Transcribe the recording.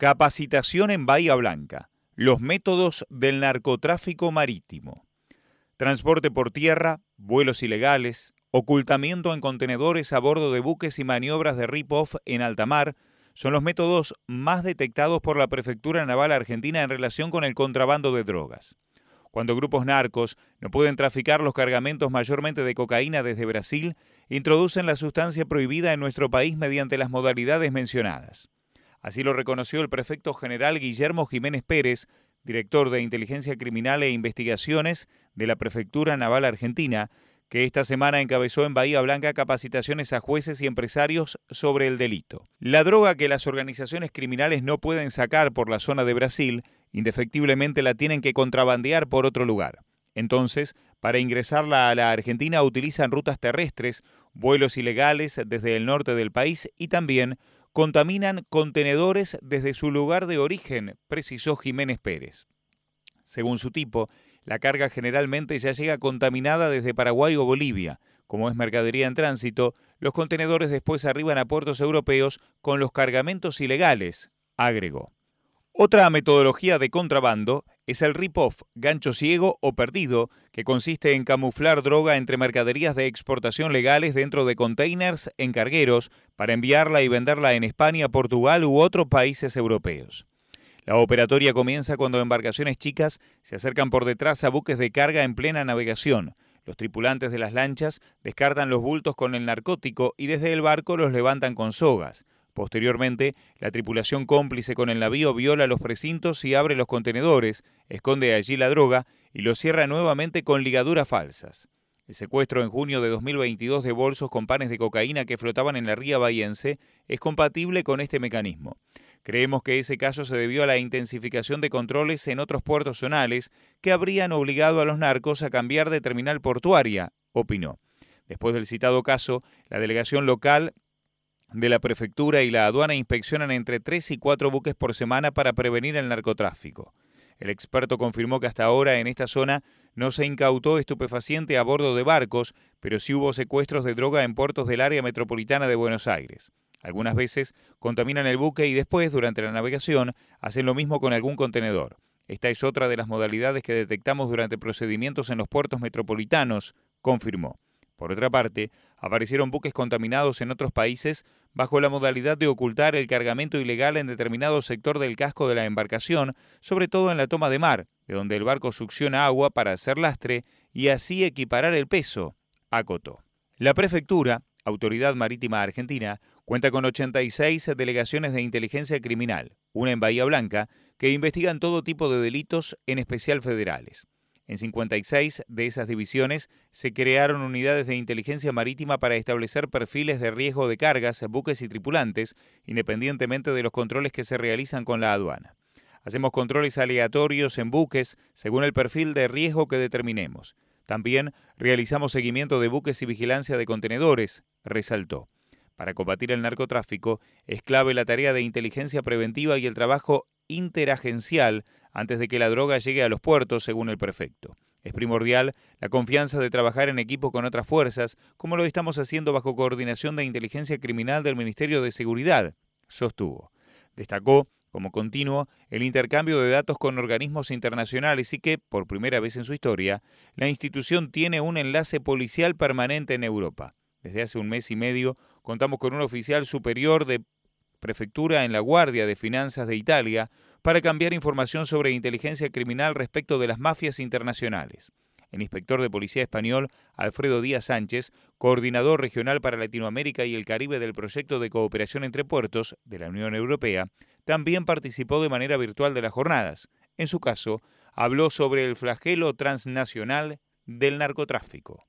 Capacitación en Bahía Blanca. Los métodos del narcotráfico marítimo. Transporte por tierra, vuelos ilegales, ocultamiento en contenedores a bordo de buques y maniobras de rip-off en alta mar son los métodos más detectados por la Prefectura Naval Argentina en relación con el contrabando de drogas. Cuando grupos narcos no pueden traficar los cargamentos mayormente de cocaína desde Brasil, introducen la sustancia prohibida en nuestro país mediante las modalidades mencionadas. Así lo reconoció el prefecto general Guillermo Jiménez Pérez, director de Inteligencia Criminal e Investigaciones de la Prefectura Naval Argentina, que esta semana encabezó en Bahía Blanca capacitaciones a jueces y empresarios sobre el delito. La droga que las organizaciones criminales no pueden sacar por la zona de Brasil, indefectiblemente la tienen que contrabandear por otro lugar. Entonces, para ingresarla a la Argentina utilizan rutas terrestres, vuelos ilegales desde el norte del país y también contaminan contenedores desde su lugar de origen, precisó Jiménez Pérez. Según su tipo, la carga generalmente ya llega contaminada desde Paraguay o Bolivia. Como es mercadería en tránsito, los contenedores después arriban a puertos europeos con los cargamentos ilegales, agregó. Otra metodología de contrabando es el rip-off, gancho ciego o perdido, que consiste en camuflar droga entre mercaderías de exportación legales dentro de containers en cargueros para enviarla y venderla en España, Portugal u otros países europeos. La operatoria comienza cuando embarcaciones chicas se acercan por detrás a buques de carga en plena navegación. Los tripulantes de las lanchas descartan los bultos con el narcótico y desde el barco los levantan con sogas. Posteriormente, la tripulación cómplice con el navío viola los precintos y abre los contenedores, esconde allí la droga y lo cierra nuevamente con ligaduras falsas. El secuestro en junio de 2022 de bolsos con panes de cocaína que flotaban en la ría bahiense es compatible con este mecanismo. Creemos que ese caso se debió a la intensificación de controles en otros puertos zonales que habrían obligado a los narcos a cambiar de terminal portuaria, opinó. Después del citado caso, la delegación local de la prefectura y la aduana inspeccionan entre tres y cuatro buques por semana para prevenir el narcotráfico. El experto confirmó que hasta ahora en esta zona no se incautó estupefaciente a bordo de barcos, pero sí hubo secuestros de droga en puertos del área metropolitana de Buenos Aires. Algunas veces contaminan el buque y después, durante la navegación, hacen lo mismo con algún contenedor. Esta es otra de las modalidades que detectamos durante procedimientos en los puertos metropolitanos, confirmó. Por otra parte, aparecieron buques contaminados en otros países bajo la modalidad de ocultar el cargamento ilegal en determinado sector del casco de la embarcación, sobre todo en la toma de mar, de donde el barco succiona agua para hacer lastre y así equiparar el peso, acotó. La prefectura, Autoridad Marítima Argentina, cuenta con 86 delegaciones de inteligencia criminal, una en Bahía Blanca, que investigan todo tipo de delitos, en especial federales. En 56 de esas divisiones se crearon unidades de inteligencia marítima para establecer perfiles de riesgo de cargas, buques y tripulantes, independientemente de los controles que se realizan con la aduana. Hacemos controles aleatorios en buques según el perfil de riesgo que determinemos. También realizamos seguimiento de buques y vigilancia de contenedores, resaltó. Para combatir el narcotráfico es clave la tarea de inteligencia preventiva y el trabajo interagencial antes de que la droga llegue a los puertos, según el prefecto. Es primordial la confianza de trabajar en equipo con otras fuerzas, como lo estamos haciendo bajo coordinación de inteligencia criminal del Ministerio de Seguridad, sostuvo. Destacó como continuo el intercambio de datos con organismos internacionales y que, por primera vez en su historia, la institución tiene un enlace policial permanente en Europa. Desde hace un mes y medio contamos con un oficial superior de prefectura en la Guardia de Finanzas de Italia, para cambiar información sobre inteligencia criminal respecto de las mafias internacionales. El inspector de policía español, Alfredo Díaz Sánchez, coordinador regional para Latinoamérica y el Caribe del proyecto de cooperación entre puertos de la Unión Europea, también participó de manera virtual de las jornadas. En su caso, habló sobre el flagelo transnacional del narcotráfico.